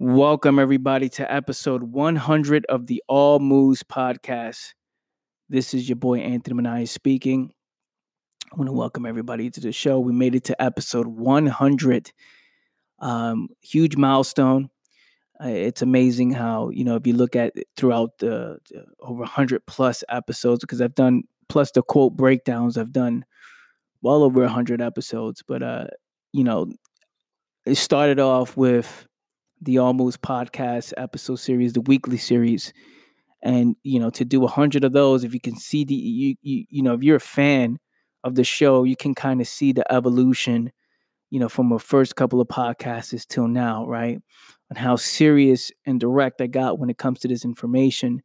Welcome, everybody, to episode 100 of the All Moves podcast. This is your boy Anthony Manaya speaking. I want to welcome everybody to the show. We made it to episode 100. Um, huge milestone. Uh, it's amazing how, you know, if you look at throughout the, the over 100 plus episodes, because I've done, plus the quote breakdowns, I've done well over 100 episodes. But, uh, you know, it started off with the Almost podcast episode series, the weekly series. And, you know, to do a 100 of those, if you can see the, you, you, you know, if you're a fan of the show, you can kind of see the evolution, you know, from a first couple of podcasts till now, right? And how serious and direct I got when it comes to this information.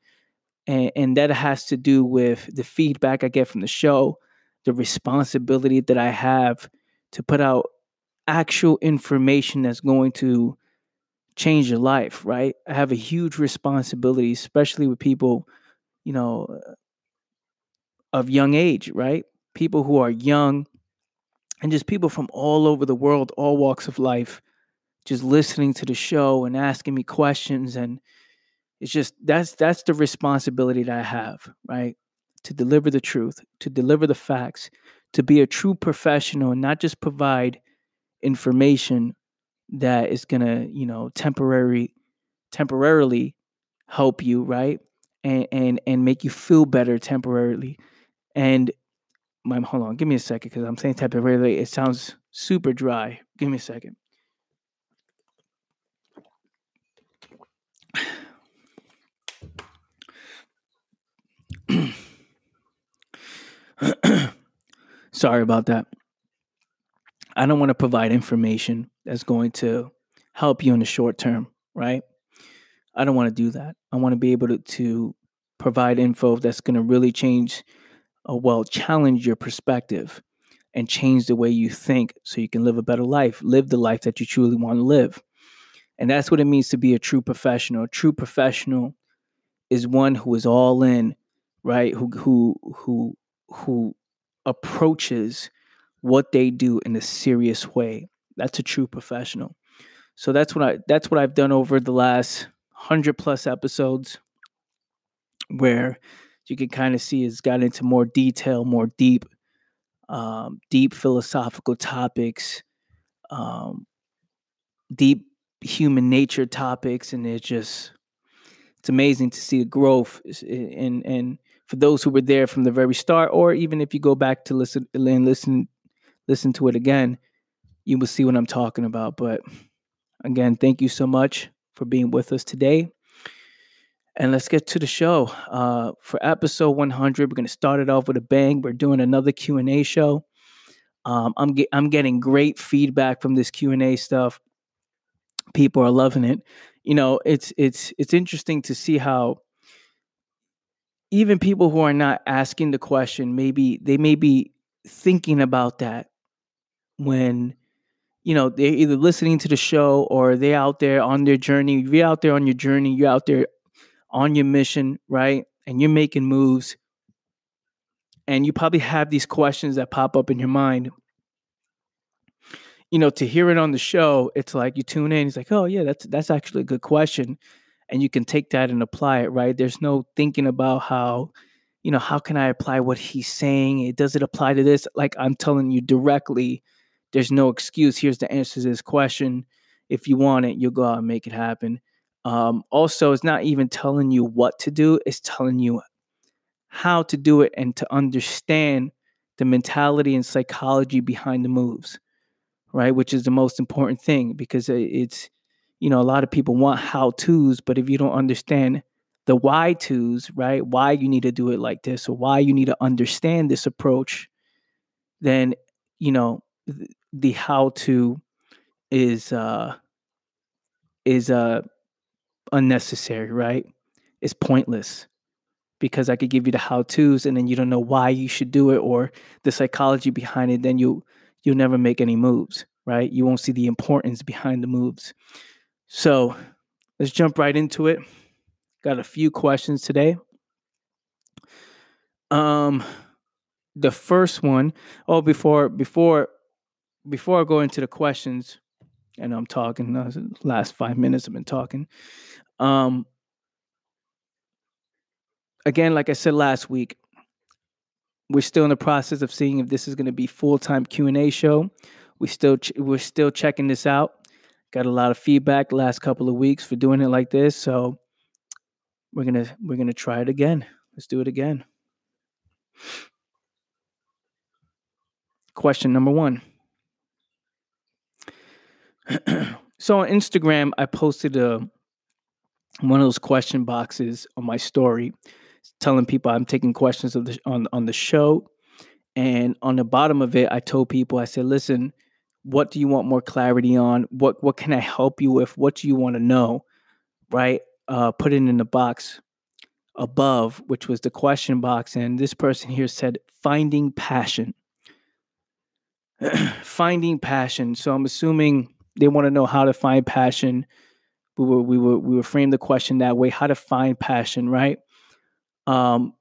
And, and that has to do with the feedback I get from the show, the responsibility that I have to put out actual information that's going to change your life, right? I have a huge responsibility, especially with people, you know, of young age, right? People who are young and just people from all over the world, all walks of life, just listening to the show and asking me questions and it's just that's that's the responsibility that I have, right? To deliver the truth, to deliver the facts, to be a true professional and not just provide information that is gonna, you know, temporary temporarily help you, right? And and and make you feel better temporarily. And my hold on, give me a second because I'm saying temporarily. It sounds super dry. Give me a second. Sorry about that. I don't want to provide information that's going to help you in the short term, right? I don't want to do that. I want to be able to, to provide info that's going to really change, uh, well, challenge your perspective and change the way you think so you can live a better life, live the life that you truly want to live. And that's what it means to be a true professional. A true professional is one who is all in, right? Who who who who approaches what they do in a serious way. That's a true professional. So that's what I that's what I've done over the last 100 plus episodes where you can kind of see it's got into more detail, more deep um, deep philosophical topics, um, deep human nature topics and it's just it's amazing to see the growth and and for those who were there from the very start or even if you go back to listen and listen listen to it again, you will see what I'm talking about. But again, thank you so much for being with us today. And let's get to the show. Uh, for episode 100, we're going to start it off with a bang. We're doing another Q&A show. Um, I'm ge- I'm getting great feedback from this Q&A stuff. People are loving it. You know, it's it's it's interesting to see how even people who are not asking the question, maybe they may be thinking about that when you know they're either listening to the show or they're out there on their journey. You're out there on your journey you're out there on your mission right? And you're making moves. And you probably have these questions that pop up in your mind. You know to hear it on the show it's like you tune in it's like oh yeah that's that's actually a good question. And you can take that and apply it right? There's no thinking about how you know how can i apply what he's saying? It does it apply to this? Like i'm telling you directly there's no excuse. Here's the answer to this question. If you want it, you'll go out and make it happen. Um, also, it's not even telling you what to do, it's telling you how to do it and to understand the mentality and psychology behind the moves, right? Which is the most important thing because it's, you know, a lot of people want how to's, but if you don't understand the why to's, right? Why you need to do it like this or why you need to understand this approach, then, you know, the how to is uh is uh unnecessary, right? It's pointless because I could give you the how to's and then you don't know why you should do it or the psychology behind it, then you you'll never make any moves, right? You won't see the importance behind the moves. So let's jump right into it. Got a few questions today. Um the first one, oh before before before I go into the questions, and I'm talking. Uh, last five minutes I've been talking. Um, again, like I said last week, we're still in the process of seeing if this is going to be full time Q and A show. We still ch- we're still checking this out. Got a lot of feedback last couple of weeks for doing it like this, so we're gonna we're gonna try it again. Let's do it again. Question number one. so on Instagram, I posted a one of those question boxes on my story, telling people I'm taking questions of the, on on the show. And on the bottom of it, I told people, I said, "Listen, what do you want more clarity on? What what can I help you with? What do you want to know?" Right? Uh, put it in the box above, which was the question box, and this person here said, "Finding passion." finding passion. So I'm assuming they want to know how to find passion. We were we were we were framed the question that way: how to find passion, right? Um,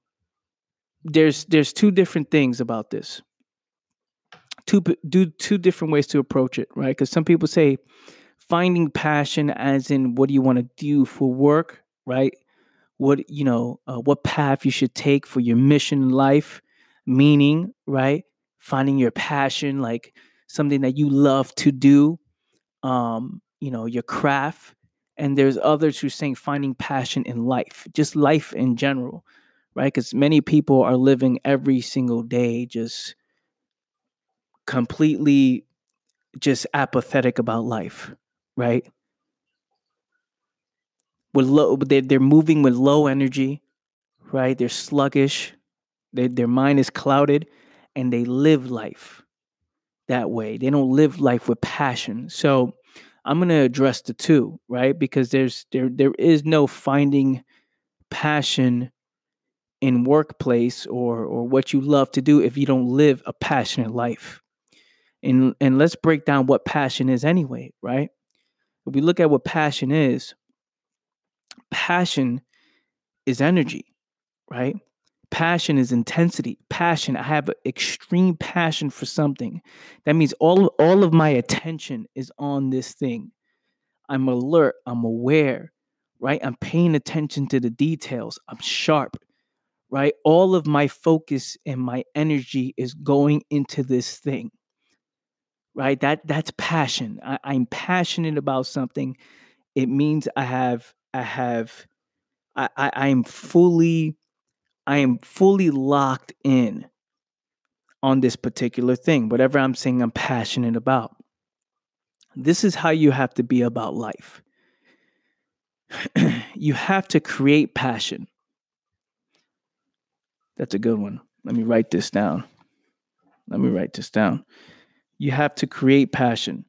there's there's two different things about this. Two do two different ways to approach it, right? Because some people say finding passion, as in what do you want to do for work, right? What you know, uh, what path you should take for your mission in life, meaning, right? finding your passion, like something that you love to do, um, you know, your craft. And there's others who saying finding passion in life, just life in general, right? Because many people are living every single day just completely just apathetic about life, right? With low, they're, they're moving with low energy, right? They're sluggish. They, their mind is clouded and they live life that way. They don't live life with passion. So I'm going to address the two, right? Because there's there there is no finding passion in workplace or or what you love to do if you don't live a passionate life. And and let's break down what passion is anyway, right? If we look at what passion is, passion is energy, right? Passion is intensity. Passion, I have an extreme passion for something. That means all all of my attention is on this thing. I'm alert, I'm aware, right? I'm paying attention to the details. I'm sharp, right? All of my focus and my energy is going into this thing. Right? That that's passion. I, I'm passionate about something. It means I have I have I, I I'm fully I am fully locked in on this particular thing, whatever I'm saying I'm passionate about. This is how you have to be about life. you have to create passion. That's a good one. Let me write this down. Let me write this down. You have to create passion.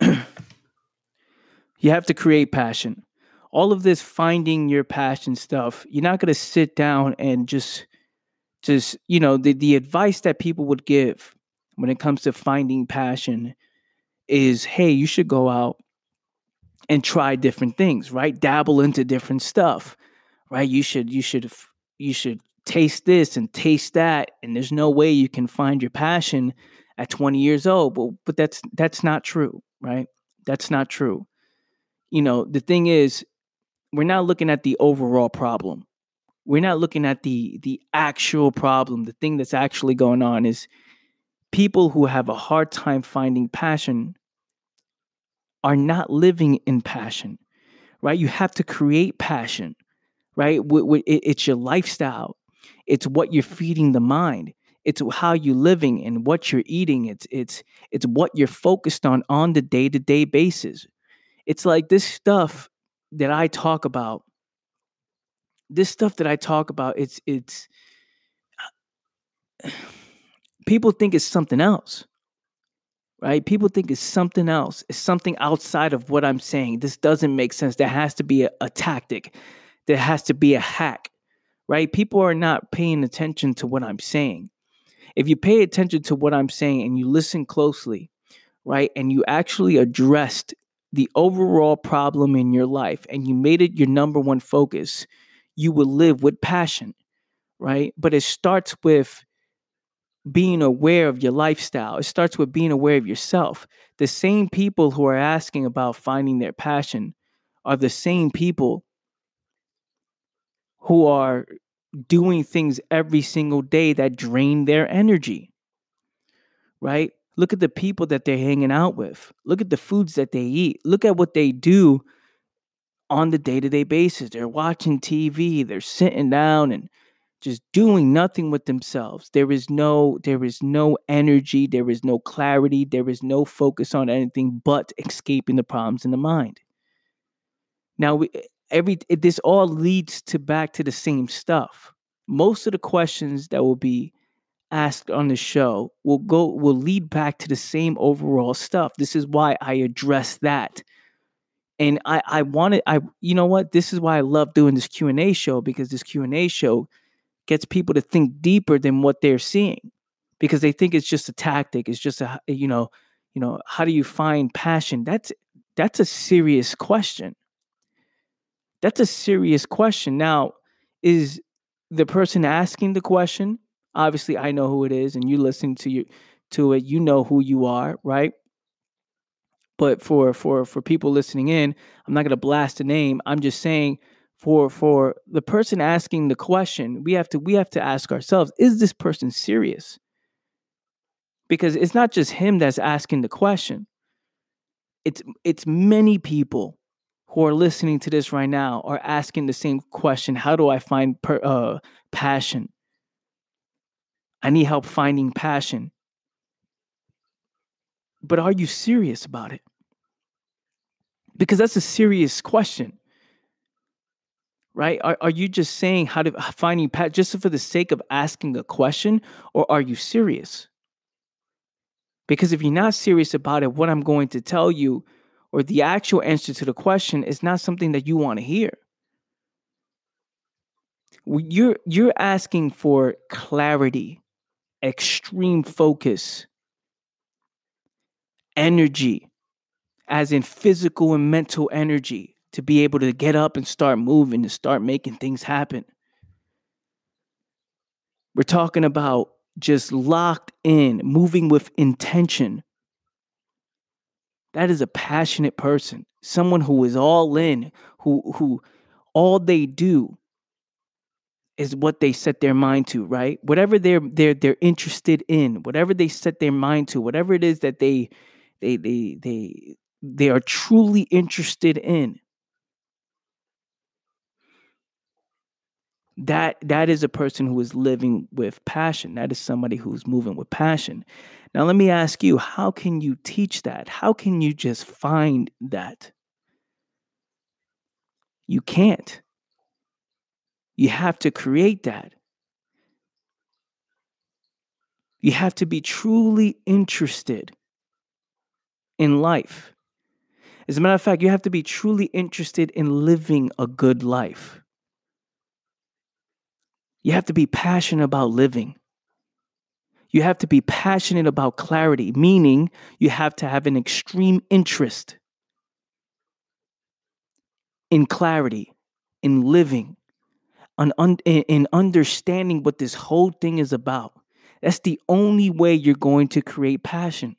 You have to create passion. All of this finding your passion stuff, you're not going to sit down and just just, you know, the the advice that people would give when it comes to finding passion is, "Hey, you should go out and try different things, right? Dabble into different stuff." Right? You should you should you should taste this and taste that and there's no way you can find your passion at 20 years old but but that's that's not true right that's not true you know, the thing is, we're not looking at the overall problem. We're not looking at the the actual problem. The thing that's actually going on is people who have a hard time finding passion are not living in passion, right? You have to create passion, right? It's your lifestyle. It's what you're feeding the mind. It's how you're living and what you're eating. It's it's it's what you're focused on on the day to day basis it's like this stuff that I talk about. This stuff that I talk about, it's it's uh, people think it's something else. Right? People think it's something else. It's something outside of what I'm saying. This doesn't make sense. There has to be a, a tactic. There has to be a hack. Right? People are not paying attention to what I'm saying. If you pay attention to what I'm saying and you listen closely, right, and you actually addressed the overall problem in your life and you made it your number one focus, you will live with passion, right? But it starts with being aware of your lifestyle. It starts with being aware of yourself. The same people who are asking about finding their passion are the same people who are doing things every single day that drain their energy. Right? Look at the people that they're hanging out with. Look at the foods that they eat. Look at what they do on the day to day basis. They're watching TV, they're sitting down and just doing nothing with themselves. There is no there is no energy, there is no clarity, there is no focus on anything but escaping the problems in the mind. Now we, eh, every this all leads to back to the same stuff. Most of the questions that will be asked on the show will go will lead back to the same overall stuff. This is why I address that. And I I wanted I you know what? This is why I love doing this Q&A show because this Q&A show gets people to think deeper than what they're seeing because they think it's just a tactic, it's just a you know, you know, how do you find passion? That's that's a serious question. That's a serious question. Now, is the person asking the question obviously I know who it is, and you listen to you to it, you know who you are, right? But for for for people listening in, I'm not gonna blast a name. I'm just saying for for the person asking the question, we have to we have to ask ourselves, is this person serious? Because it's not just him that's asking the question. It's it's many people who are listening to this right now are asking the same question how do i find per, uh, passion I need help finding passion. But are you serious about it? Because that's a serious question. Right? Are, are you just saying how to uh, finding passion just for the sake of asking a question, or are you serious? Because if you're not serious about it, what I'm going to tell you or the actual answer to the question is not something that you want to hear. You're you're asking for clarity extreme focus, energy, as in physical and mental energy, to be able to get up and start moving, to start making things happen. We're talking about just locked in, moving with intention. That is a passionate person, someone who is all in, who who all they do is what they set their mind to, right? Whatever they're they're they're interested in, whatever they set their mind to, whatever it is that they they they they they are truly interested in. That that is a person who is living with passion. That is somebody who's moving with passion. Now let me ask you, how can you teach that? How can you just find that? You can't. You have to create that. You have to be truly interested in life. As a matter of fact, you have to be truly interested in living a good life. You have to be passionate about living. You have to be passionate about clarity, meaning you have to have an extreme interest in clarity, in living, un, in understanding what this whole thing is about. That's the only way you're going to create passion.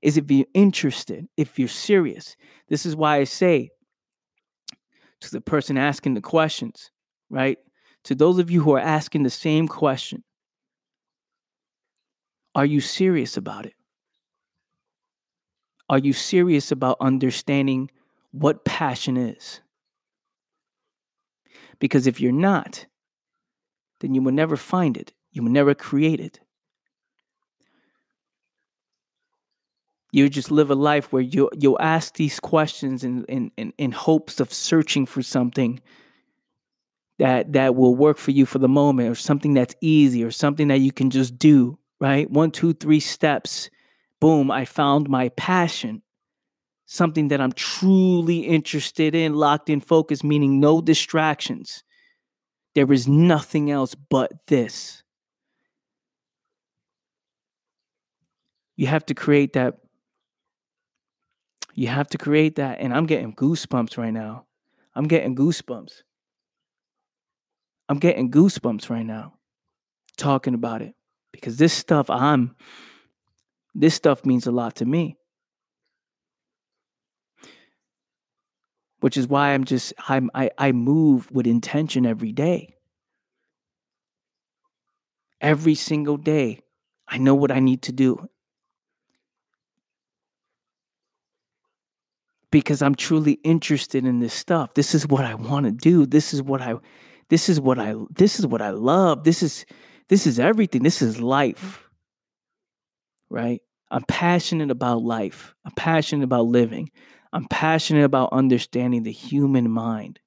Is if you're interested, if you're serious. This is why I say to the person asking the questions, right? To those of you who are asking the same question, are you serious about it? Are you serious about understanding what passion is? Because if you're not, then you will never find it. You will never create it. You just live a life where you you'll ask these questions in, in, in, in hopes of searching for something that that will work for you for the moment or something that's easy or something that you can just do, right? One, two, three steps. Boom, I found my passion something that I'm truly interested in, locked in focus, meaning no distractions. There is nothing else but this. You have to create that. You have to create that. And I'm getting goosebumps right now. I'm getting goosebumps. I'm getting goosebumps right now talking about it. because this stuff I'm this stuff means a lot to me. Which is why I'm just I'm I, I move with intention every day. Every single day. I know what I need to do. Because I'm truly interested in this stuff. This is what I want to do. This is what I this is what I this is what I love. This is this is everything. This is life. Right? I'm passionate about life. I'm passionate about living. I'm passionate about understanding the human mind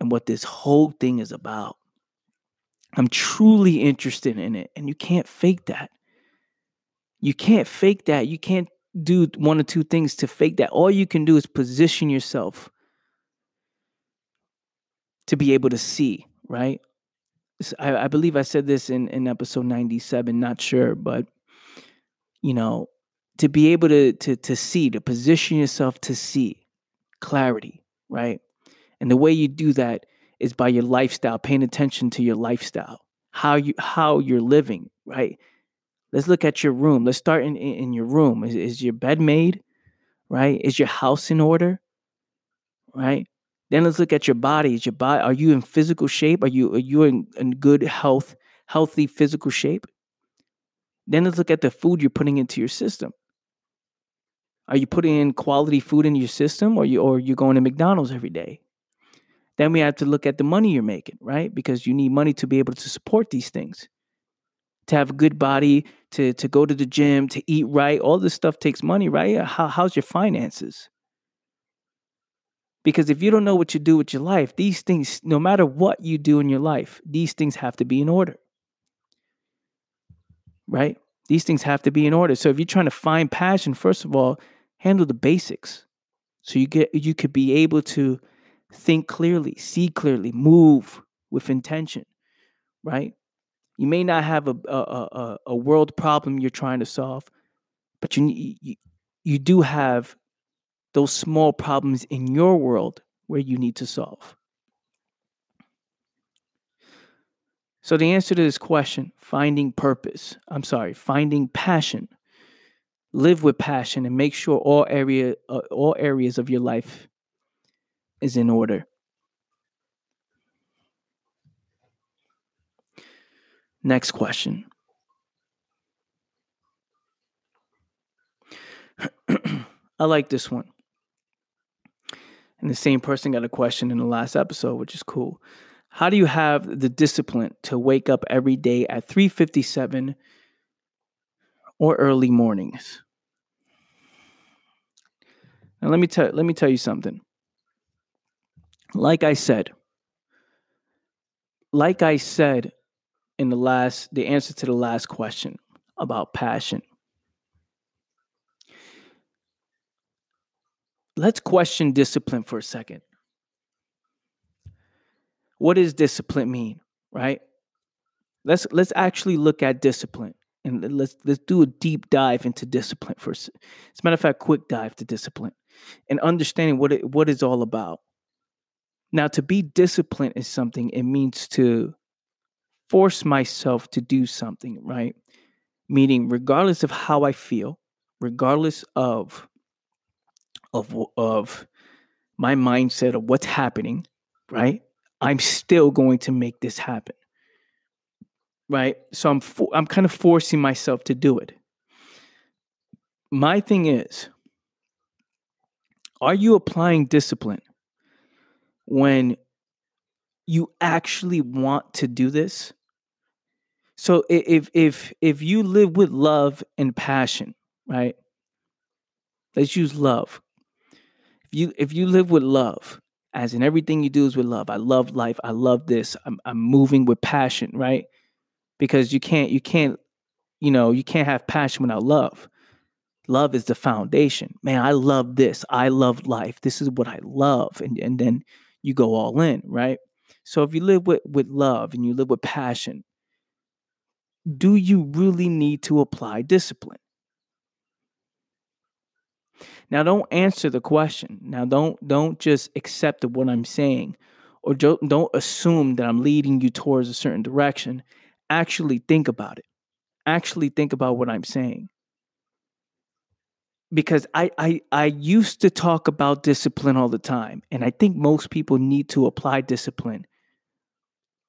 and what this whole thing is about. I'm truly interested in it, and you can't fake that. You can't fake that. You can't do one or two things to fake that. All you can do is position yourself to be able to see, right? I, I believe I said this in, in episode 97, not sure, but you know, to be able to to to see, to position yourself to see clarity, right? And the way you do that is by your lifestyle, paying attention to your lifestyle, how you how you're living, right? Let's look at your room. Let's start in in your room. Is, is your bed made? Right? Is your house in order? Right? Then let's look at your body. Is your body are you in physical shape? Are you are you in, in good health, healthy physical shape? Then let's look at the food you're putting into your system. Are you putting in quality food in your system or you or you going to McDonald's every day? Then we have to look at the money you're making, right? Because you need money to be able to support these things. To have a good body, to to go to the gym, to eat right, all this stuff takes money, right? How, how's your finances? Because if you don't know what you do with your life, these things, no matter what you do in your life, these things have to be in order right? These things have to be in order. So if you're trying to find passion, first of all, handle the basics. So you get you could be able to think clearly, see clearly, move with intention, right? You may not have a a, a, a world problem you're trying to solve, but you, you you do have those small problems in your world where you need to solve. So, the answer to this question, finding purpose, I'm sorry, finding passion, live with passion and make sure all area uh, all areas of your life is in order. Next question. I like this one. And the same person got a question in the last episode, which is cool. How do you have the discipline to wake up every day at 3:57 or early mornings? Now let me tell let me tell you something. Like I said, like I said in the last the answer to the last question about passion. Let's question discipline for a second what does discipline mean, right? Let's let's actually look at discipline and let's let's do a deep dive into discipline first. As a matter of fact, quick dive to discipline and understanding what it what it's all about. Now, to be disciplined is something it means to force myself to do something, right? Meaning, regardless of how I feel, regardless of of of my mindset of what's happening, right? I'm still going to make this happen. Right? So I'm I'm kind of forcing myself to do it. My thing is are you applying discipline when you actually want to do this? So if if if you live with love and passion, right? Let's use love. If you if you live with love, as in everything you do is with love. I love life. I love this. I'm, I'm moving with passion, right? Because you can't, you can't, you know, you can't have passion without love. Love is the foundation. Man, I love this. I love life. This is what I love. And, and then you go all in, right? So if you live with, with love and you live with passion, do you really need to apply discipline? Now don't answer the question. Now don't don't just accept what I'm saying or don't, don't assume that I'm leading you towards a certain direction actually think about it. Actually think about what I'm saying. Because I, I I used to talk about discipline all the time. And I think most people need to apply discipline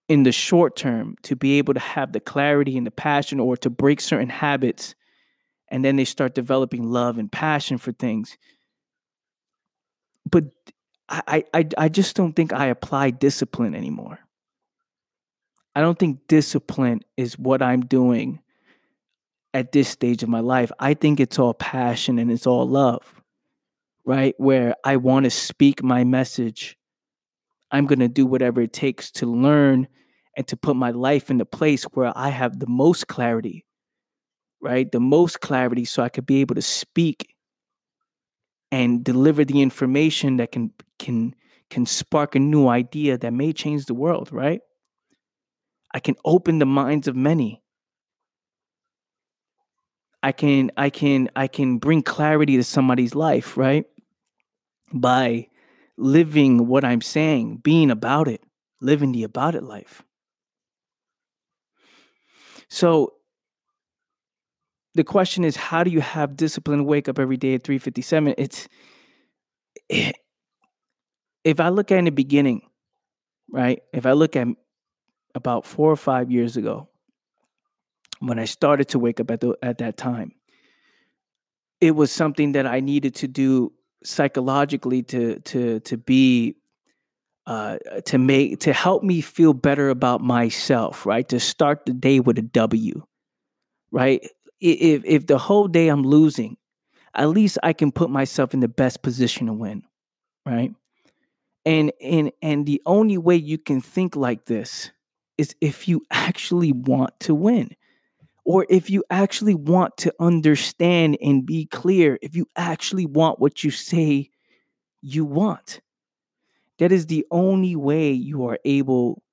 in the short term to be able to have the clarity and the passion or to break certain habits and then they start developing love and passion for things but I, I i just don't think i apply discipline anymore i don't think discipline is what i'm doing at this stage of my life i think it's all passion and it's all love right where i want to speak my message I'm going to do whatever it takes to learn and to put my life in the place where I have the most clarity, right? The most clarity so I could be able to speak and deliver the information that can can can spark a new idea that may change the world, right? I can open the minds of many. I can I can I can bring clarity to somebody's life, right? By living what I'm saying, being about it, living the about it life. So the question is how do you have discipline wake up every day at 357 it's it, if i look at in the beginning right if i look at about four or five years ago when i started to wake up at, the, at that time it was something that i needed to do psychologically to to to be uh, to make to help me feel better about myself, right? To start the day with a W, right? If if the whole day I'm losing, at least I can put myself in the best position to win, right? And and and the only way you can think like this is if you actually want to win or if you actually want to understand and be clear, if you actually want what you say you want. That is the only way you are able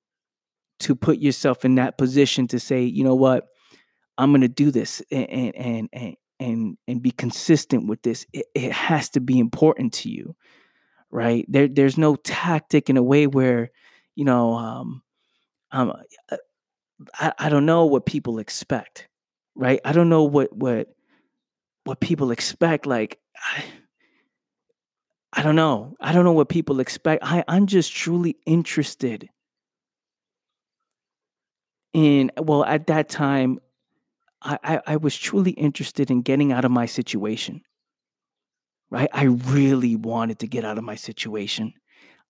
to put yourself in that position to say, you know what, I'm going to do this and and and and and be consistent with this. It, it has to be important to you, right? There, there's no tactic in a way where, you know, um, um, uh, I, I don't know what people expect, right? I don't know what what what people expect. Like, I, I don't know. I don't know what people expect. I, I'm just truly interested in. Well, at that time, I, I, I was truly interested in getting out of my situation. Right? I really wanted to get out of my situation.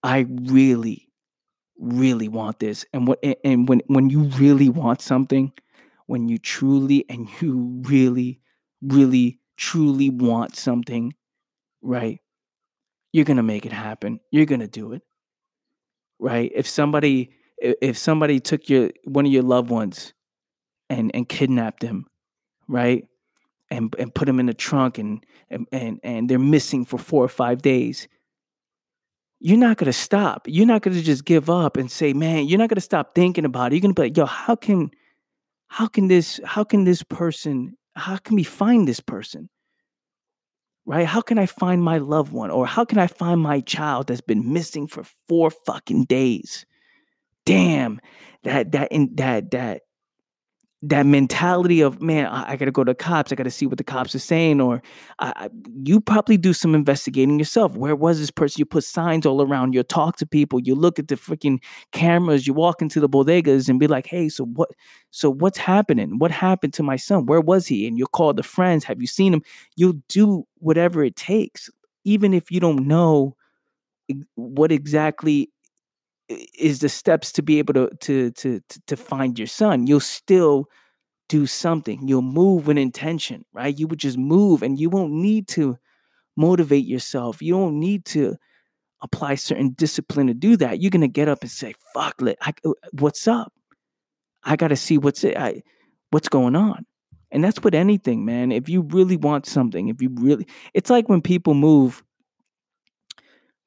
I really really want this and what and when when you really want something when you truly and you really really truly want something right you're going to make it happen. You're going to do it right? If somebody if somebody took your one of your loved ones and and kidnapped them right and and put them in the trunk and and and, and they're missing for 4 or 5 days you're not going to stop. You're not going to just give up and say, man, you're not going to stop thinking about it. You're going to be like, yo, how can, how can this, how can this person, how can we find this person? Right? How can I find my loved one? Or how can I find my child that's been missing for four fucking days? Damn, that, that, in, that, that, that mentality of man i, I got to go to cops. I got to see what the cops are saying or I, you probably do some investigating yourself. Where was this person? You put signs all around. You talk to people. You look at the freaking cameras. You walk into the bodegas and be like hey so what so what's happening? What happened to my son? Where was he and you call the friends. Have you seen him? You'll do whatever it takes even if you don't know what exactly is the steps to be able to to to to find your son. You'll still do something. You'll move with intention right? You would just move and you won't need to motivate yourself. You don't need to apply certain discipline to do that. You're to get up and say fuck it I, what's up? I got to see what's it I, what's going on. And that's with anything man. If you really want something if you really it's like when people move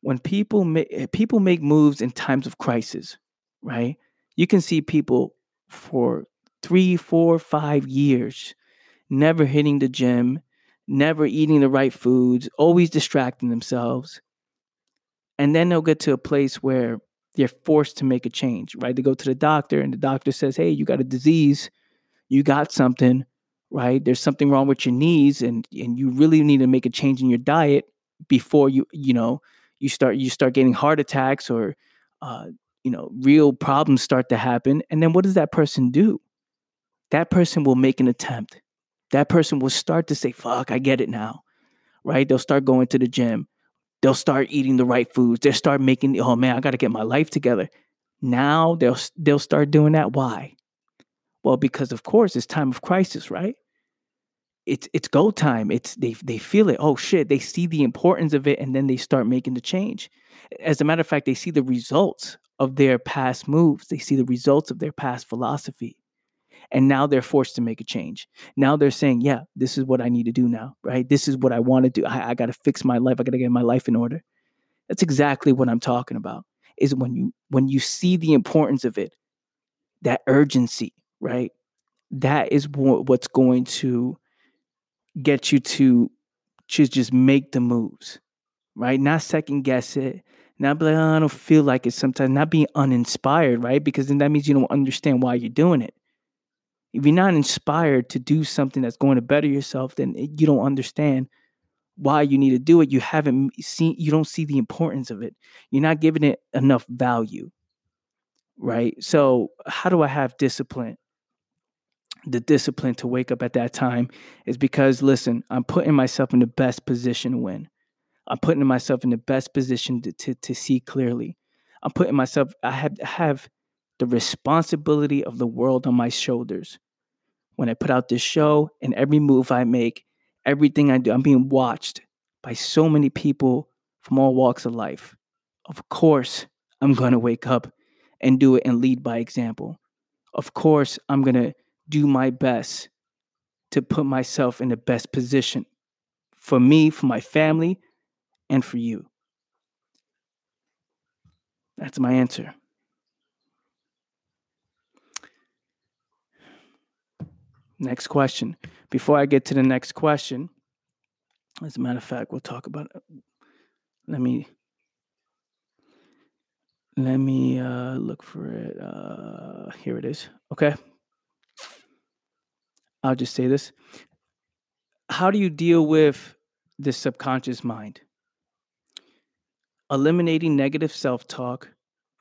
when people make eh, people make moves in times of crisis, right? You can see people for three, four, five years never hitting the gym, never eating the right foods, always distracting themselves. And then they'll get to a place where they're forced to make a change, right? They go to the doctor and the doctor says, Hey, you got a disease, you got something, right? There's something wrong with your knees and and you really need to make a change in your diet before you, you know, you start you start getting heart attacks or uh, you know, real problems start to happen. And then what does that person do? That person will make an attempt. That person will start to say, fuck, I get it now. Right? They'll start going to the gym they'll start eating the right foods. They'll start making, oh man, I got to get my life together. Now they'll they'll start doing that. Why? Well, because of course it's time of crisis, right? It's it's go time. It's they they feel it. Oh shit, they see the importance of it and then they start making the change. As a matter of fact, they see the results of their past moves. They see the results of their past philosophy and now they're forced to make a change now they're saying yeah this is what i need to do now right this is what i want to do i, I got to fix my life i got to get my life in order that's exactly what i'm talking about is when you when you see the importance of it that urgency right that is what's going to get you to to just make the moves right not second guess it not be like, oh, I don't feel like it sometimes, not being uninspired, right? Because then that means you don't understand why you're doing it if you're not inspired to do something that's going to better yourself, then you don't understand why you need to do it. You haven't seen, you don't see the importance of it. You're not giving it enough value, right? So, how do I have discipline? The discipline to wake up at that time is because, listen, I'm putting myself in the best position to win. I'm putting myself in the best position to, to, to see clearly. I'm putting myself, I have, have the responsibility of the world on my shoulders when I put out this show and every move I make, everything I do, I'm being watched by so many people from all walks of life. Of course, I'm going to wake up and do it and lead by example. Of course, I'm going to do my best to put myself in the best position for me, for my family, and for you. That's my answer. Next question. Before I get to the next question, as a matter of fact, we'll talk about it. Let me let me uh, look for it. Uh, here it is. Okay. I'll just say this. How do you deal with the subconscious mind? Eliminating negative self talk,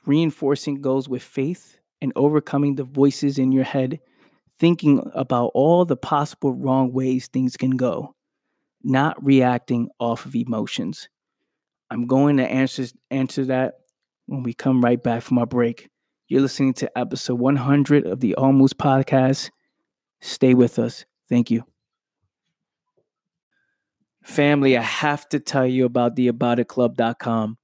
reinforcing goals with faith, and overcoming the voices in your head thinking about all the possible wrong ways things can go, not reacting off of emotions. I'm going to answer answer that when we come right back from our break. You're listening to episode 100 of the Almost Podcast. Stay with us. Thank you. Family, I have to tell you about the aboutitclub.com.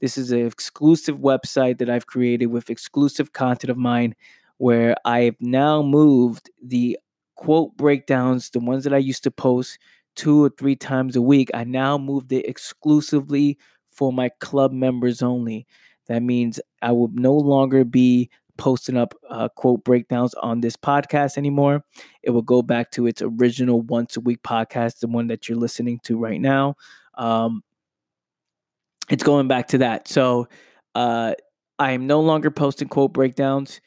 This is an exclusive website that I've created with exclusive content of mine where I've now moved the quote breakdowns, the ones that I used to post two or three times a week. I now moved it exclusively for my club members only. That means I will no longer be posting up uh, quote breakdowns on this podcast anymore. It will go back to its original once a week podcast, the one that you're listening to right now. Um, it's going back to that. So uh, I am no longer posting quote breakdowns.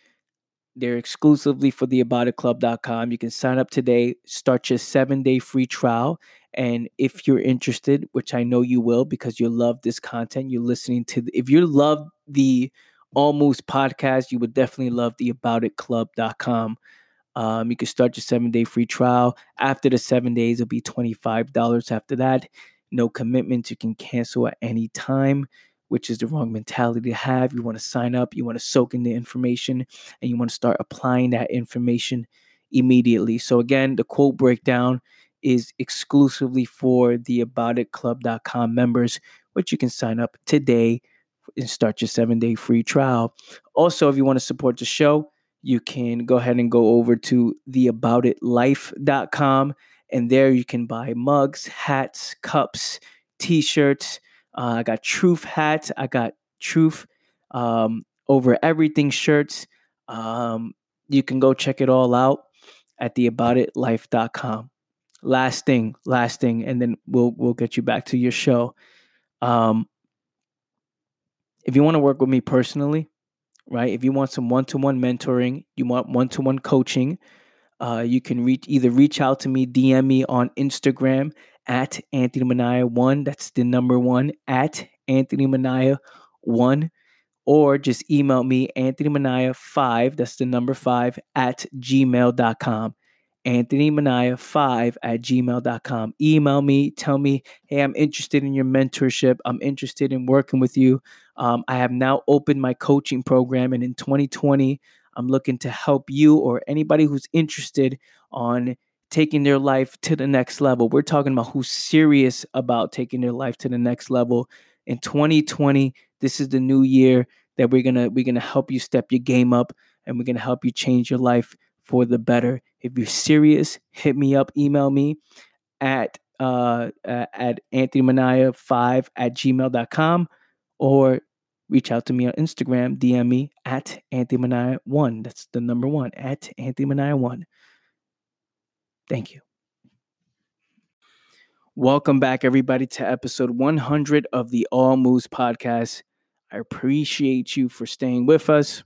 They're exclusively for the aboutitclub.com. You can sign up today, start your seven day free trial. And if you're interested, which I know you will because you love this content, you're listening to, the, if you love the Almost podcast, you would definitely love the aboutitclub.com. Um, you can start your seven day free trial. After the seven days, it'll be $25 after that. No commitments. You can cancel at any time which is the wrong mentality to have. You want to sign up, you want to soak in the information, and you want to start applying that information immediately. So, again, the quote breakdown is exclusively for the aboutitclub.com members, which you can sign up today and start your seven day free trial. Also, if you want to support the show, you can go ahead and go over to theaboutitlife.com and there you can buy mugs, hats, cups, t shirts uh, I got Truth hats. I got Truth um, over everything shirts. Um, you can go check it all out at theaboutitlife.com. Last thing, last thing, and then we'll we'll get you back to your show. Um, if you want to work with me personally, right? If you want some one-to-one mentoring, you want one-to-one coaching, uh, you can reach either reach out to me, DM me on Instagram at Anthony Mania one. That's the number one at Anthony Mania one, or just email me Anthony Mania five. That's the number five at gmail.com. Anthony Mania 5 at gmail.com. Email me, tell me, hey, I'm interested in your mentorship. I'm interested in working with you. Um, I have now opened my coaching program, and in 2020, I'm looking to help you or anybody who's interested on taking their life to the next level. We're talking about who's serious about taking their life to the next level. In 2020, this is the new year that we're gonna we're gonna help you step your game up and we're gonna help you change your life for the better. If you're serious, hit me up, email me at uh, at anthonymania5 at gmail.com or reach out to me on Instagram, DM me at anthonymania1. That's the number one, at anthonymania1. Thank you. Welcome back, everybody, to episode 100 of the All Moves podcast. I appreciate you for staying with us.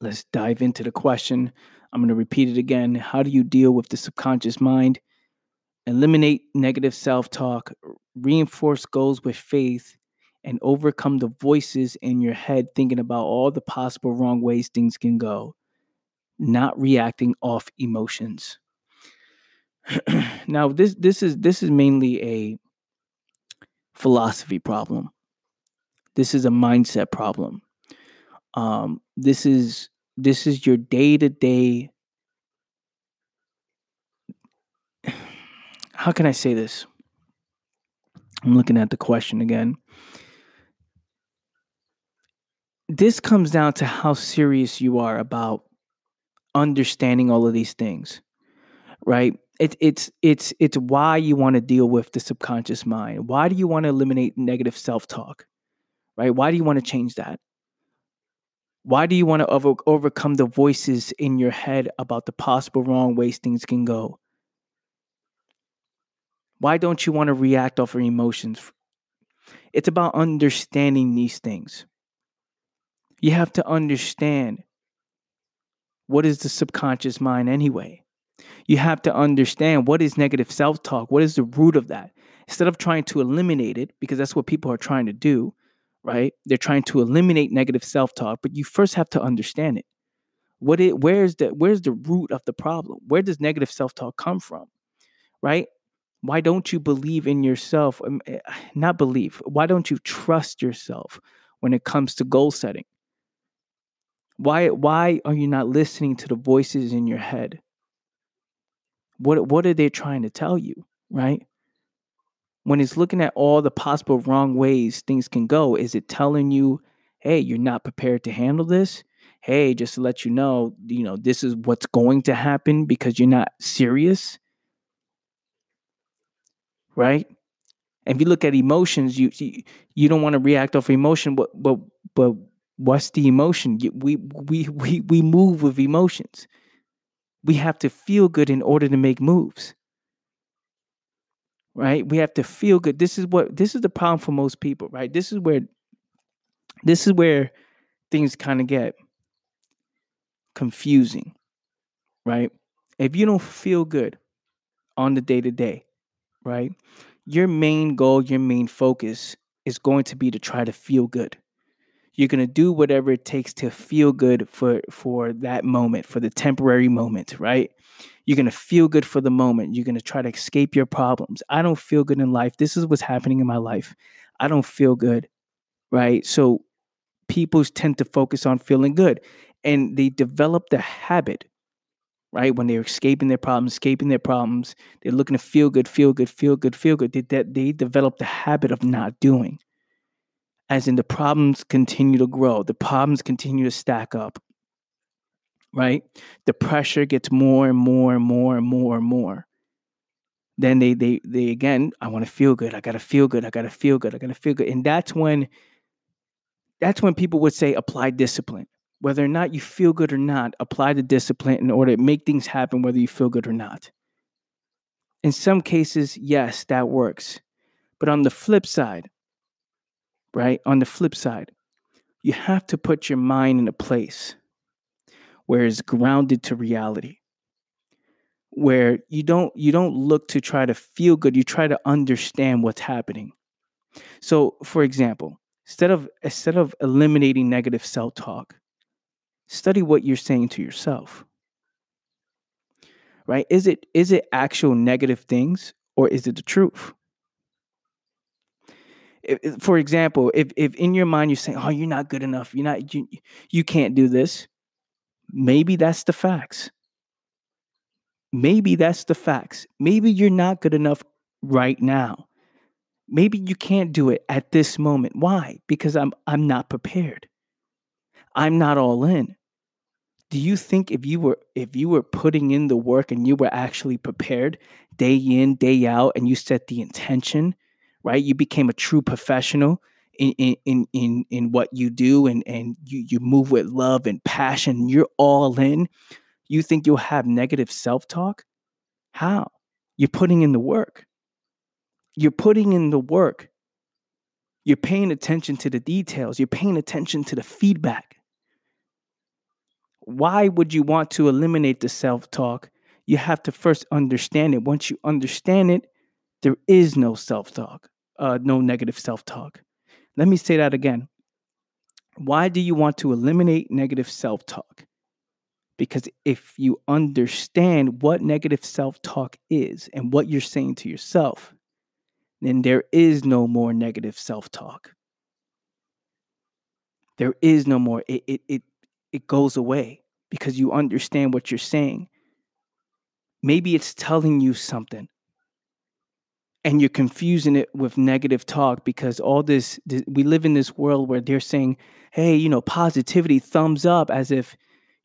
Let's dive into the question. I'm going to repeat it again. How do you deal with the subconscious mind? Eliminate negative self talk, reinforce goals with faith, and overcome the voices in your head thinking about all the possible wrong ways things can go, not reacting off emotions. now this this is this is mainly a philosophy problem. This is a mindset problem. Um, this is this is your day to day. How can I say this? I'm looking at the question again. This comes down to how serious you are about understanding all of these things, right? It, it's it's it's why you want to deal with the subconscious mind. Why do you want to eliminate negative self talk, right? Why do you want to change that? Why do you want to over- overcome the voices in your head about the possible wrong ways things can go? Why don't you want to react off your emotions? It's about understanding these things. You have to understand what is the subconscious mind anyway. You have to understand what is negative self talk, what is the root of that. Instead of trying to eliminate it, because that's what people are trying to do, right? They're trying to eliminate negative self-talk, but you first have to understand it. What it where's the where's the root of the problem? Where does negative self-talk come from? Right? Why don't you believe in yourself? Um, eh, not believe. Why don't you trust yourself when it comes to goal setting? Why why are you not listening to the voices in your head? What what are they trying to tell you, right? When it's looking at all the possible wrong ways things can go, is it telling you, hey, you're not prepared to handle this? Hey, just to let you know, you know, this is what's going to happen because you're not serious. Right? And if you look at emotions, you you, you don't want to react off emotion, but but but what's the emotion? We we we we move with emotions. We have to feel good in order to make moves right? We have to feel good. This is what this is the problem for most people, right? This is where this is where things kind of get confusing, right? If you don't feel good on the day to day, right? Your main goal, your main focus is going to be to try to feel good. You're going to do whatever it takes to feel good for for that moment, for the temporary moment, right? You're going to feel good for the moment. You're going to try to escape your problems. I don't feel good in life. This is what's happening in my life. I don't feel good. Right. So people tend to focus on feeling good and they develop the habit right? When they're escaping their problems, escaping their problems, they're looking to feel good, feel good, feel good, feel good. They, they, they develop the habit of not doing. As in, the problems continue to grow, the problems continue to stack up right? The pressure gets more and more and more and more and more. Then they they they again, I want to feel good. I gotta feel good. I gotta feel good. I gotta feel good. And that's when that's when people would say apply discipline. Whether or not you feel good or not, apply the discipline in order to make things happen, whether you feel good or not. In some cases, yes, that works. But on the flip side, right? On the flip side, you have to put your mind in a place where it's grounded to reality where you don't you don't look to try to feel good you try to understand what's happening. So for example instead of instead of eliminating negative self-talk study what you're saying to yourself. Right? Is it is it actual negative things or is it the truth? If, for example if if in your mind you're saying oh you're not good enough. You're not you, you can't do this maybe that's the facts. Maybe that's the facts. Maybe you're not good enough right now. Maybe you can't do it at this moment. Why? Because i'm i'm not prepared. I'm not all in. Do you think if you were if you were putting in the work and you were actually prepared day in day out and you set the intention right? You became a true professional in in in in what you do and and you you move with love and passion you're all in you think you'll have negative self-talk? How? You're putting in the work. You're putting in the work. You're paying attention to the details. You're paying attention to the feedback. Why would you want to eliminate the self-talk? You have to first understand it. Once you understand it there is no self-talk uh, no negative self-talk let me say that again. Why do you want to eliminate negative self talk? Because if you understand what negative self talk is and what you're saying to yourself, then there is no more negative self talk. There is no more. It, it, it, it goes away because you understand what you're saying. Maybe it's telling you something and you're confusing it with negative talk because all this, this, we live in this world where they're saying hey you know positivity thumbs up as if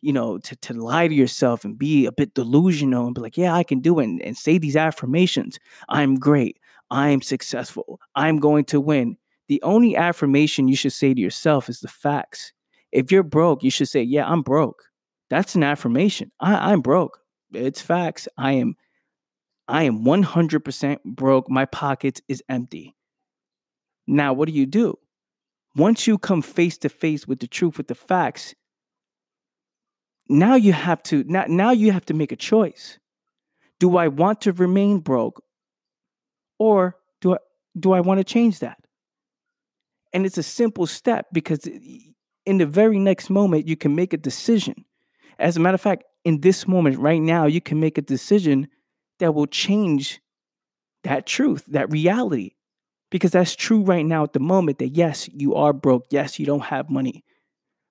you know to, to lie to yourself and be a bit delusional and be like yeah i can do it and, and say these affirmations. I'm great. I'm successful. I'm going to win. The only affirmation you should say to yourself is the facts. If you're broke you should say yeah i'm broke. That's an affirmation. I, i'm broke. It's facts. I am I am 100% broke. My pockets is empty. Now, what do you do? Once you come face to face with the truth, with the facts, now you have to now, now you have to make a choice. Do I want to remain broke or do I do I want to change that? And it's a simple step because in the very next moment you can make a decision. As a matter of fact, in this moment right now you can make a decision that will change that truth, that reality. Because that's true right now at the moment that yes, you are broke. Yes, you don't have money.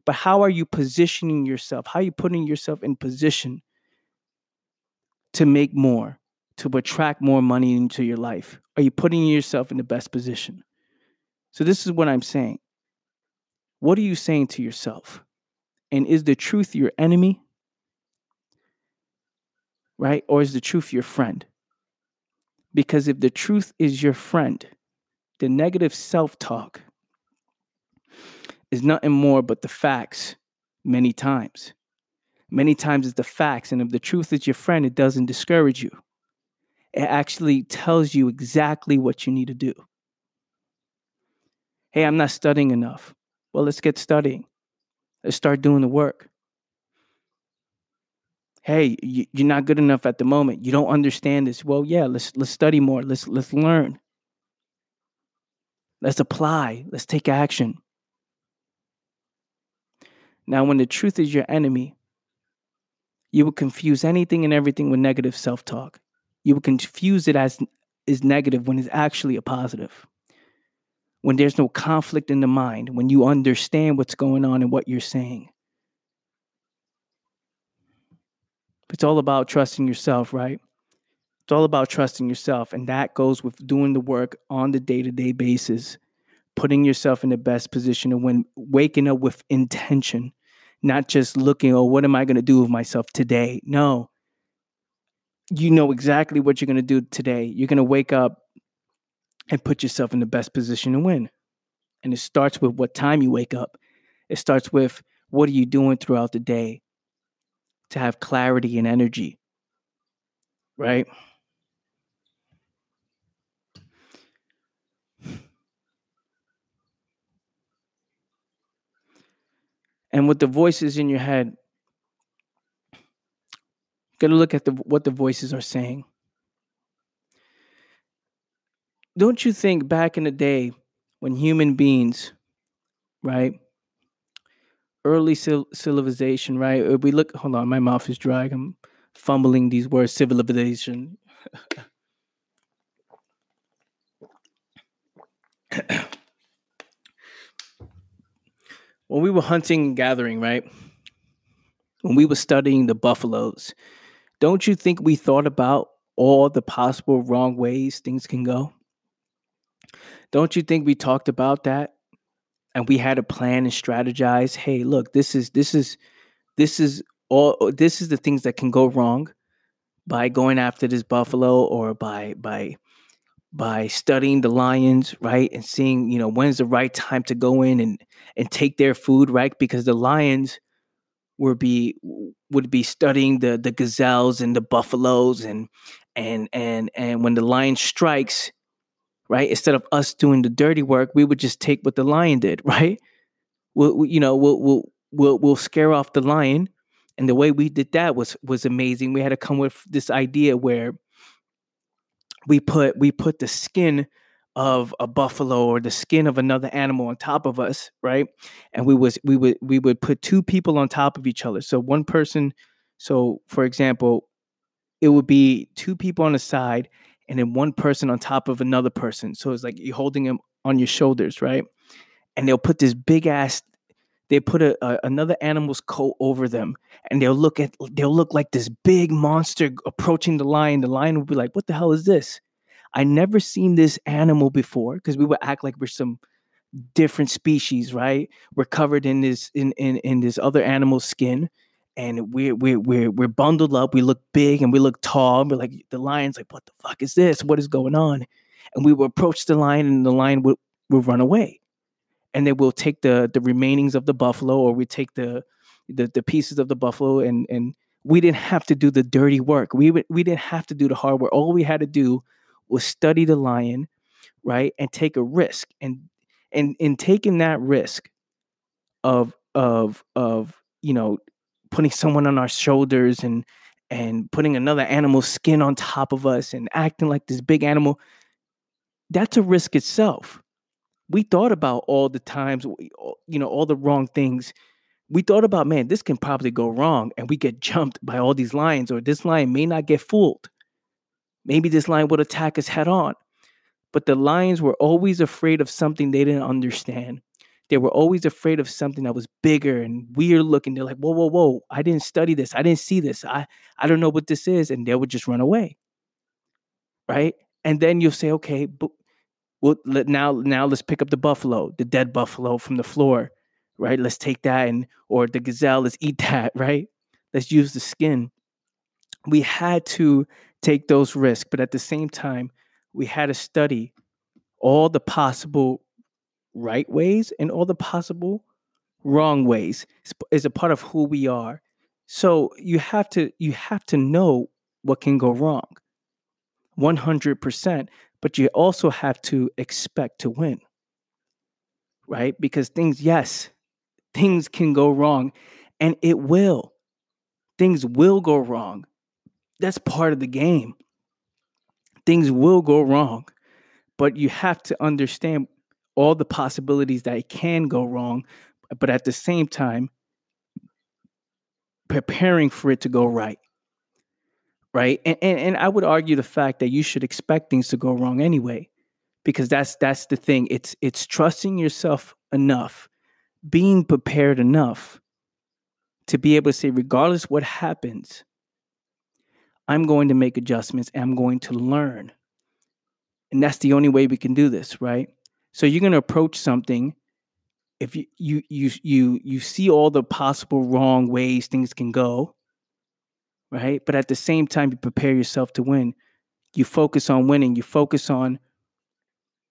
But how are you positioning yourself? How are you putting yourself in position to make more, to attract more money into your life? Are you putting yourself in the best position? So, this is what I'm saying. What are you saying to yourself? And is the truth your enemy right? Or is the truth your friend? Because if the truth is your friend, the negative self talk is nothing more but the facts many times. Many times it's the facts. And if the truth is your friend, it doesn't discourage you. It actually tells you exactly what you need to do. Hey, I'm not studying enough. Well, let's get studying. Let's start doing the work hey you're not good enough at the moment. You don't understand this. Well yeah let's let's study more. Let's let's learn. Let's apply. Let's take action. Now when the truth is your enemy you will confuse anything and everything with negative self-talk. You will confuse it as is negative when it's actually a positive. When there's no conflict in the mind when you understand what's going on and what you're saying It's all about trusting yourself, right? It's all about trusting yourself. And that goes with doing the work on the day to day basis, putting yourself in the best position and when waking up with intention, not just looking, oh, what am I going to do with myself today? No. You know exactly what you're going to do today. You're going to wake up and put yourself in the best position to win. And it starts with what time you wake up. It starts with what are you doing throughout the day? to have clarity and energy, right? And with the voices in your head, got to look at the, what the voices are saying. Don't you think back in the day when human beings, right, Early civilization, right? We look, hold on, my mouth is dry. I'm fumbling these words, civilization. when we were hunting and gathering, right? When we were studying the buffaloes, don't you think we thought about all the possible wrong ways things can go? Don't you think we talked about that and we had a plan and strategize, hey, look, this is this is this is all uh, this is the things that can go wrong by going after this buffalo or by by by studying the lions, right? And seeing, you know, when's the right time to go in and and take their food, right? Because the lions would be would be studying the the gazelles and the buffaloes and and and and when the lion strikes, right? Instead of us doing the dirty work, we would just take what the lion did, right? We'll, we, you know, we'll we'll we'll we'll scare off the lion, and the way we did that was was amazing. We had to come with this idea where we put we put the skin of a buffalo or the skin of another animal on top of us, right? And we was we would we would put two people on top of each other. So one person, so for example, it would be two people on the side and then one person on top of another person. So it's like you're holding them on your shoulders, right? And they'll put this big ass they put a, a, another animal's coat over them and they'll look at they'll look like this big monster approaching the lion. The lion will be like what the hell is this? I never seen this animal before. Because we would act like we're some different species right? We're covered in this in in, in this other animal's skin and we're we're we're we're bundled up we look big and we look tall we're like the lion's like what the fuck is this? What is going on? And we will approach the lion and the lion will would run away. And then we'll take the the remainings of the buffalo or we take the the, the pieces of the buffalo and and we didn't have to do the dirty work. We we didn't have to do the hard work. All we had to do was study the lion right and take a risk. And and in taking that risk of of of you know putting someone on our shoulders and and putting another animal's skin on top of us and acting like this big animal that's a risk itself we thought about all the times, you know, all the wrong things. We thought about, man, this can probably go wrong, and we get jumped by all these lions, or this lion may not get fooled. Maybe this lion would attack us head on. But the lions were always afraid of something they didn't understand. They were always afraid of something that was bigger and weird looking. They're like, whoa, whoa, whoa, I didn't study this. I didn't see this. I, I don't know what this is. And they would just run away. Right. And then you'll say, okay, but well let, now now let's pick up the buffalo the dead buffalo from the floor right let's take that and or the gazelle let's eat that right let's use the skin we had to take those risks but at the same time we had to study all the possible right ways and all the possible wrong ways is a part of who we are so you have to you have to know what can go wrong 100% but you also have to expect to win. Right? Because things, yes, things can go wrong and it will. Things will go wrong. That's part of the game. Things will go wrong, but you have to understand all the possibilities that it can go wrong, but at the same time, preparing for it to go right right? And, and and I would argue the fact that you should expect things to go wrong anyway, because that's that's the thing. It's it's trusting yourself enough, being prepared enough to be able to say, regardless what happens, I'm going to make adjustments and I'm going to learn. And that's the only way we can do this, right? So you're going to approach something if you you you you you see all the possible wrong ways things can go right? But at the same time, you prepare yourself to win. You focus on winning, you focus on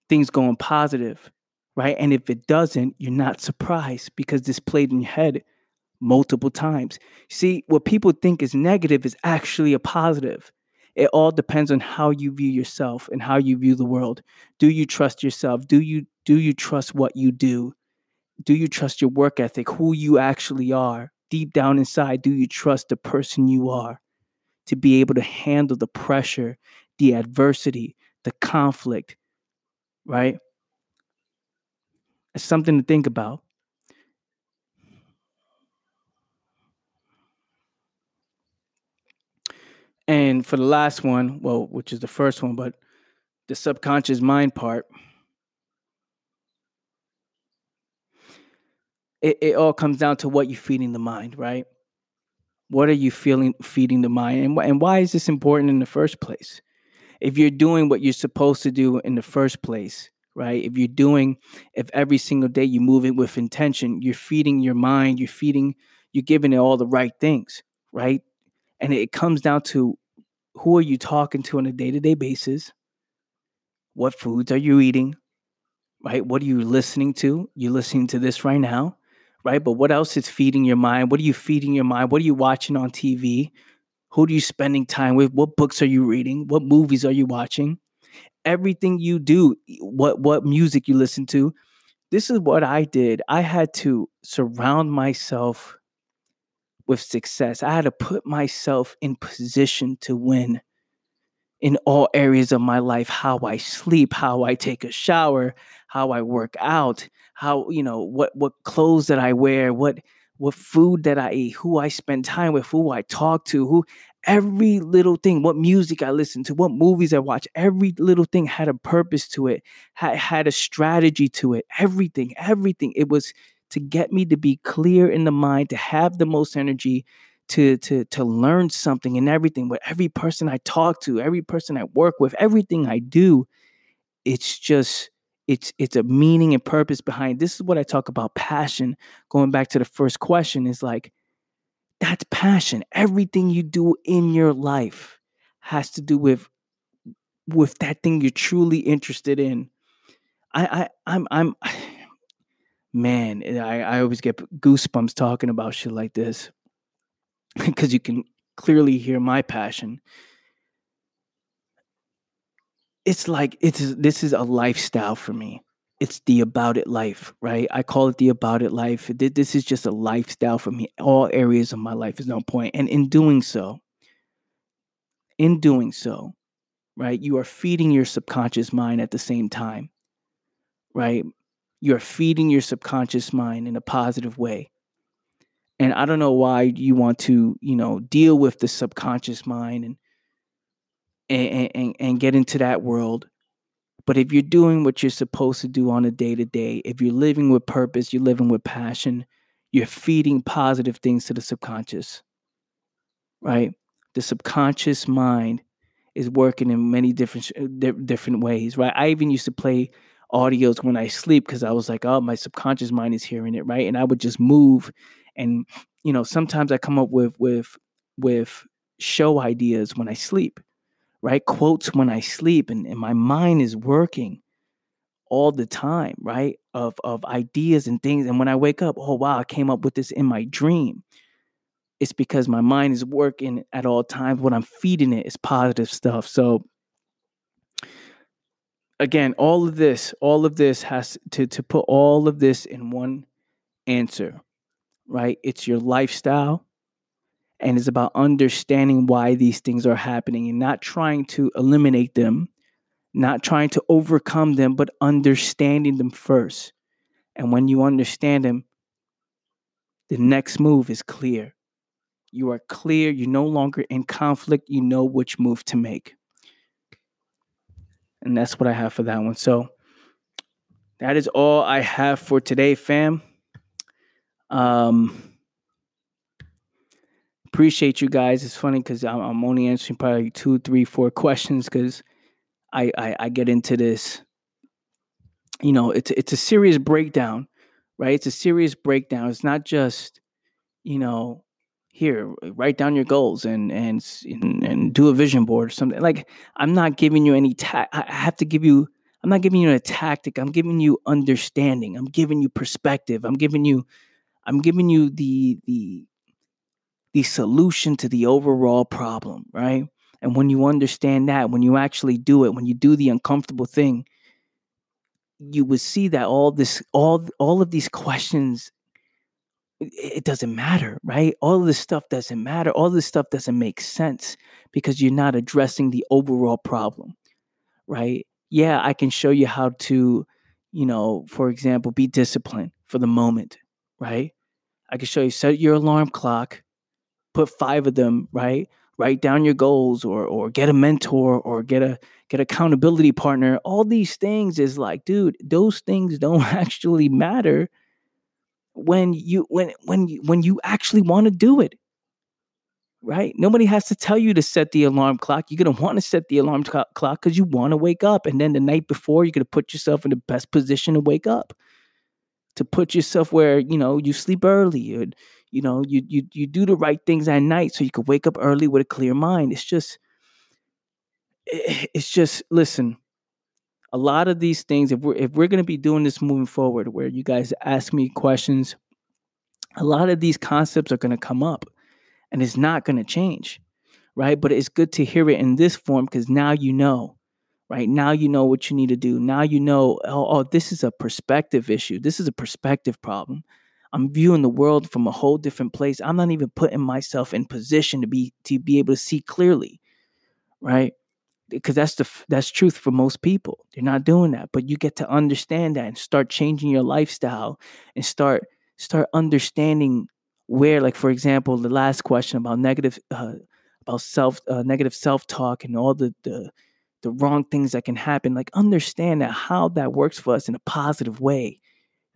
things going positive, right? And if it doesn't, you're not surprised because this played in your head multiple times. See, what people think is negative is actually a positive. It all depends on how you view yourself and how you view the world. Do you trust yourself? Do you do you trust what you do? do you trust your work ethic, who you actually are? Deep down inside, do you trust the person you are to be able to handle the pressure, the adversity, the conflict, right? It's something to think about. And for the last one, well, which is the first one, but the subconscious mind part, it, it all comes down to what you're feeding the mind, right? What are you feeling feeding the mind? And, and why is this important in the first place? If you're doing what you're supposed to do in the first place, right? If you're doing, if every single day you move it with intention, you're feeding your mind, you're feeding, you're giving it all the right things, right? And it comes down to who are you talking to on a day to day basis? What foods are you eating? Right? What are you listening to? You're listening to this right now, right? But what else is feeding your mind? What are you feeding your mind? What are you watching on TV? Who are you spending time with? What books are you reading? What movies are you watching? Everything you do, what what music you listen to. This is what I did. I had to surround myself with success. I had to put myself in position to win in all areas of my life how I sleep, how I take a shower, how I work out, how, you know, what what clothes that I wear, what what food that I eat, who I spend time with, who I talk to, who every little thing, what music I listen to, what movies I watch, every little thing had a purpose to it, had, had a strategy to it, everything, everything. It was to get me to be clear in the mind, to have the most energy, to to to learn something and everything. But every person I talk to, every person I work with, everything I do, it's just it's it's a meaning and purpose behind. This is what I talk about passion. Going back to the first question is like that's passion. Everything you do in your life has to do with with that thing you're truly interested in. I I I'm I'm man, eh, I, I always get goosebumps talking about shit like this because you can clearly hear my passion. It's like it's this is a lifestyle for me. It's the about it life, right? I call it the about it life. This is just a lifestyle for me. All areas of my life is no point. And in doing so, in doing so, right, you are feeding your subconscious mind at the same time, right? You're feeding your subconscious mind in a positive way. And I don't know why you want to, you know, deal with the subconscious mind and and, and, and get into that world. But if you're doing what you're supposed to do on a day to day, if you're living with purpose, you're living with passion, you're feeding positive things to the subconscious, right? The subconscious mind is working in many different different ways, right? I even used to play audios when I sleep because I was like, oh, my subconscious mind is hearing it, right? And I would just move, and you know, sometimes I come up with with with show ideas when I sleep, right? Quotes when I sleep, and, and my mind is working all the time, right? Of of ideas and things. And when I wake up, oh wow, I came up with this in my dream. It's because my mind is working at all times. What I'm feeding it is positive stuff. So again, all of this, all of this has to to put all of this in one answer, right? It's your lifestyle and it's about understanding why these things are happening and not trying to eliminate them, not trying to overcome them, but understanding them first. And when you understand them, the next move is clear. You are clear, you're no longer in conflict, you know which move to make. And that's what I have for that one. So that is all I have for today, fam. Um, appreciate you guys. It's funny because I'm, I'm, only answering probably two, three, four questions because I, I I get into this. You know, it's it's a serious breakdown, right? It's a serious breakdown. It's not just you know here write down your goals and and and do a vision board or something. Like i'm not giving you any ta- i have to give you i'm not giving you a tactic. I'm giving you understanding. I'm giving you perspective. I'm giving you i'm giving you the the the solution to the overall problem right? And when you understand that when you actually do it when you do the uncomfortable thing you would see that all this all all of these questions it doesn't matter, right? All this stuff doesn't matter. All this stuff doesn't make sense because you're not addressing the overall problem, right? Yeah, I can show you how to, you know, for example, be disciplined for the moment, right? I can show you set your alarm clock, put five of them, right? Write down your goals or or get a mentor or get a get accountability partner. All these things is like, dude, those things don't actually matter when you when when you, when you actually want to do it right? Nobody has to tell you to set the alarm clock. You're going to want to set the alarm clock because you want to wake up and then the night before you're going to put yourself in the best position to wake up to put yourself where you know you sleep early and you know you you you do the right things at night so you can wake up early with a clear mind. It's just eh, it's just listen a lot of these things if we're if we're going to be doing this moving forward where you guys ask me questions a lot of these concepts are going to come up and it's not going to change right? But it's good to hear it in this form because now you know right? Now you know what you need to do. Now you know oh, oh this is a perspective issue. This is a perspective problem. I'm viewing the world from a whole different place. I'm not even putting myself in position to be to be able to see clearly right because that's the that's truth for most people. They're not doing that, but you get to understand that and start changing your lifestyle and start start understanding where, like for example, the last question about negative uh, about self uh, negative self talk and all the, the the wrong things that can happen. Like understand that how that works for us in a positive way.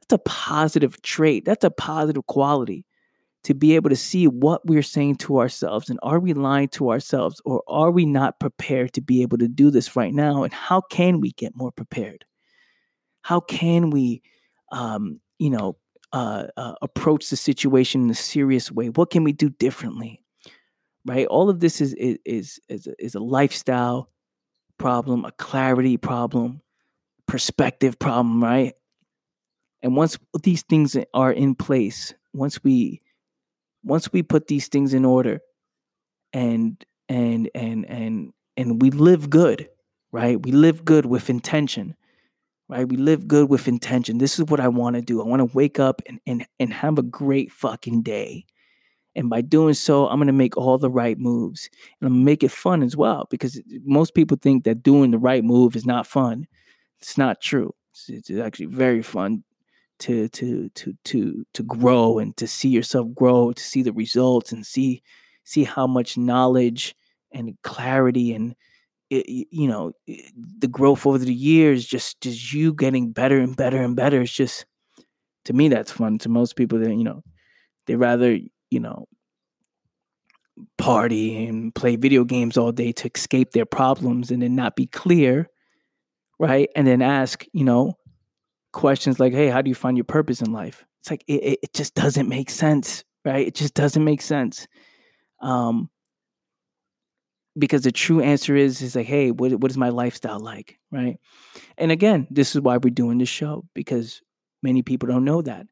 That's a positive trait. That's a positive quality to be able to see what we're saying to ourselves and are we lying to ourselves or are we not prepared to be able to do this right now and how can we get more prepared? How can we um, you know uh, uh, approach the situation in a serious way? What can we do differently? Right? All of this is is is is a, is a lifestyle problem a clarity problem perspective problem right? And once these things are in place once we once we put these things in order and and and and and we live good right? We live good with intention right? We live good with intention. This is what i want to do. I want to wake up and, and and have a great fucking day. And by doing so i'm going to make all the right moves. And i'm going to make it fun as well because most people think that doing the right move is not fun. It's not true. It's, it's actually very fun to to to to to grow and to see yourself grow to see the results and see see how much knowledge and clarity and it, you know the growth over the years just just you getting better and better and better. It's just to me that's fun. To most people that you know they rather you know party and play video games all day to escape their problems and then not be clear right? And then ask you know questions like, hey, how do you find your purpose in life? It's like, it, it just doesn't make sense, right? It just doesn't make sense. Um, because the true answer is, is like, hey, what, what is my lifestyle like, right? And again, this is why we're doing this show because many people don't know that.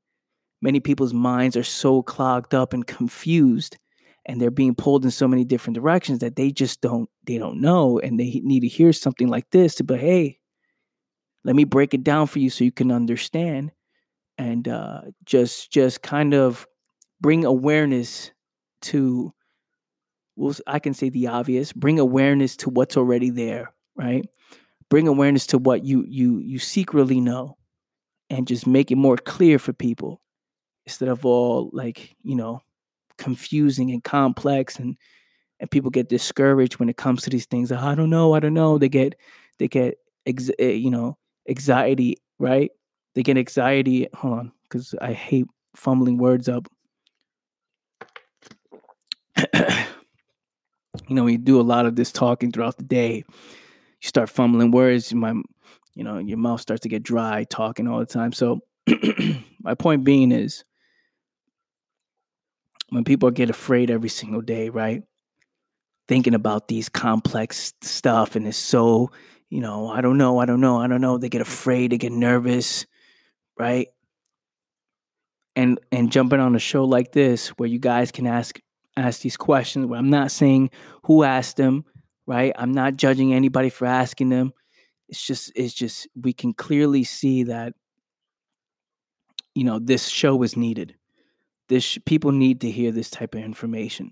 Many people's minds are so clogged up and confused and they're being pulled in so many different directions that they just don't they don't know and they need to hear something like this to be hey let me break it down for you so you can understand and uh, just just kind of bring awareness to well i can say the obvious bring awareness to what's already there right? Bring awareness to what you you you secretly know and just make it more clear for people instead of all like you know confusing and complex and and people get discouraged when it comes to these things. I don't know i don't know. They get they get ex- eh, you know anxiety, right? They get anxiety. Hold on, because I hate fumbling words up. you know, you do a lot of this talking throughout the day. You start fumbling words. My, you know, your mouth starts to get dry talking all the time. So, my point being is, when people get afraid every single day, right? Thinking about these complex stuff and it's so you know, I don't know, I don't know, I don't know. They get mm-hmm. afraid, they get nervous, right? And and jumping on a show like this where you guys can ask ask these questions where I'm not saying who asked them, right? I'm not judging anybody for asking them. it's just it's just we can clearly see that you know this show is needed this people need to hear this type of information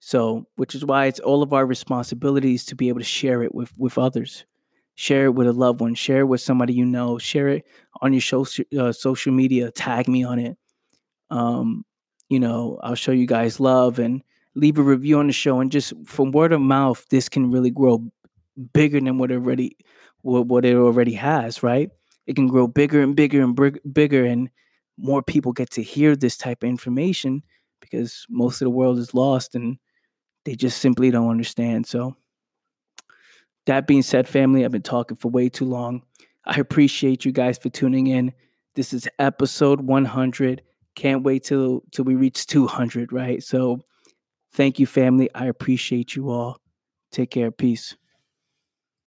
so which is why it's all of our responsibilities to be able to share it with with others share it with a loved one share it with somebody you know share it on your social uh, social media tag me on it. Um you know i'll show you guys love and leave a review on the show and just from word of mouth this can really grow bigger than what it already what, what it already has right? It can grow bigger and bigger and big, bigger and more people get to hear this type of information because most of the world is lost and they just simply don't understand. So that being said family i've been talking for way too long. I appreciate you guys for tuning in. This is episode 100 can't wait till till we reach 200 right? So thank you family. I appreciate you all. Take care. Peace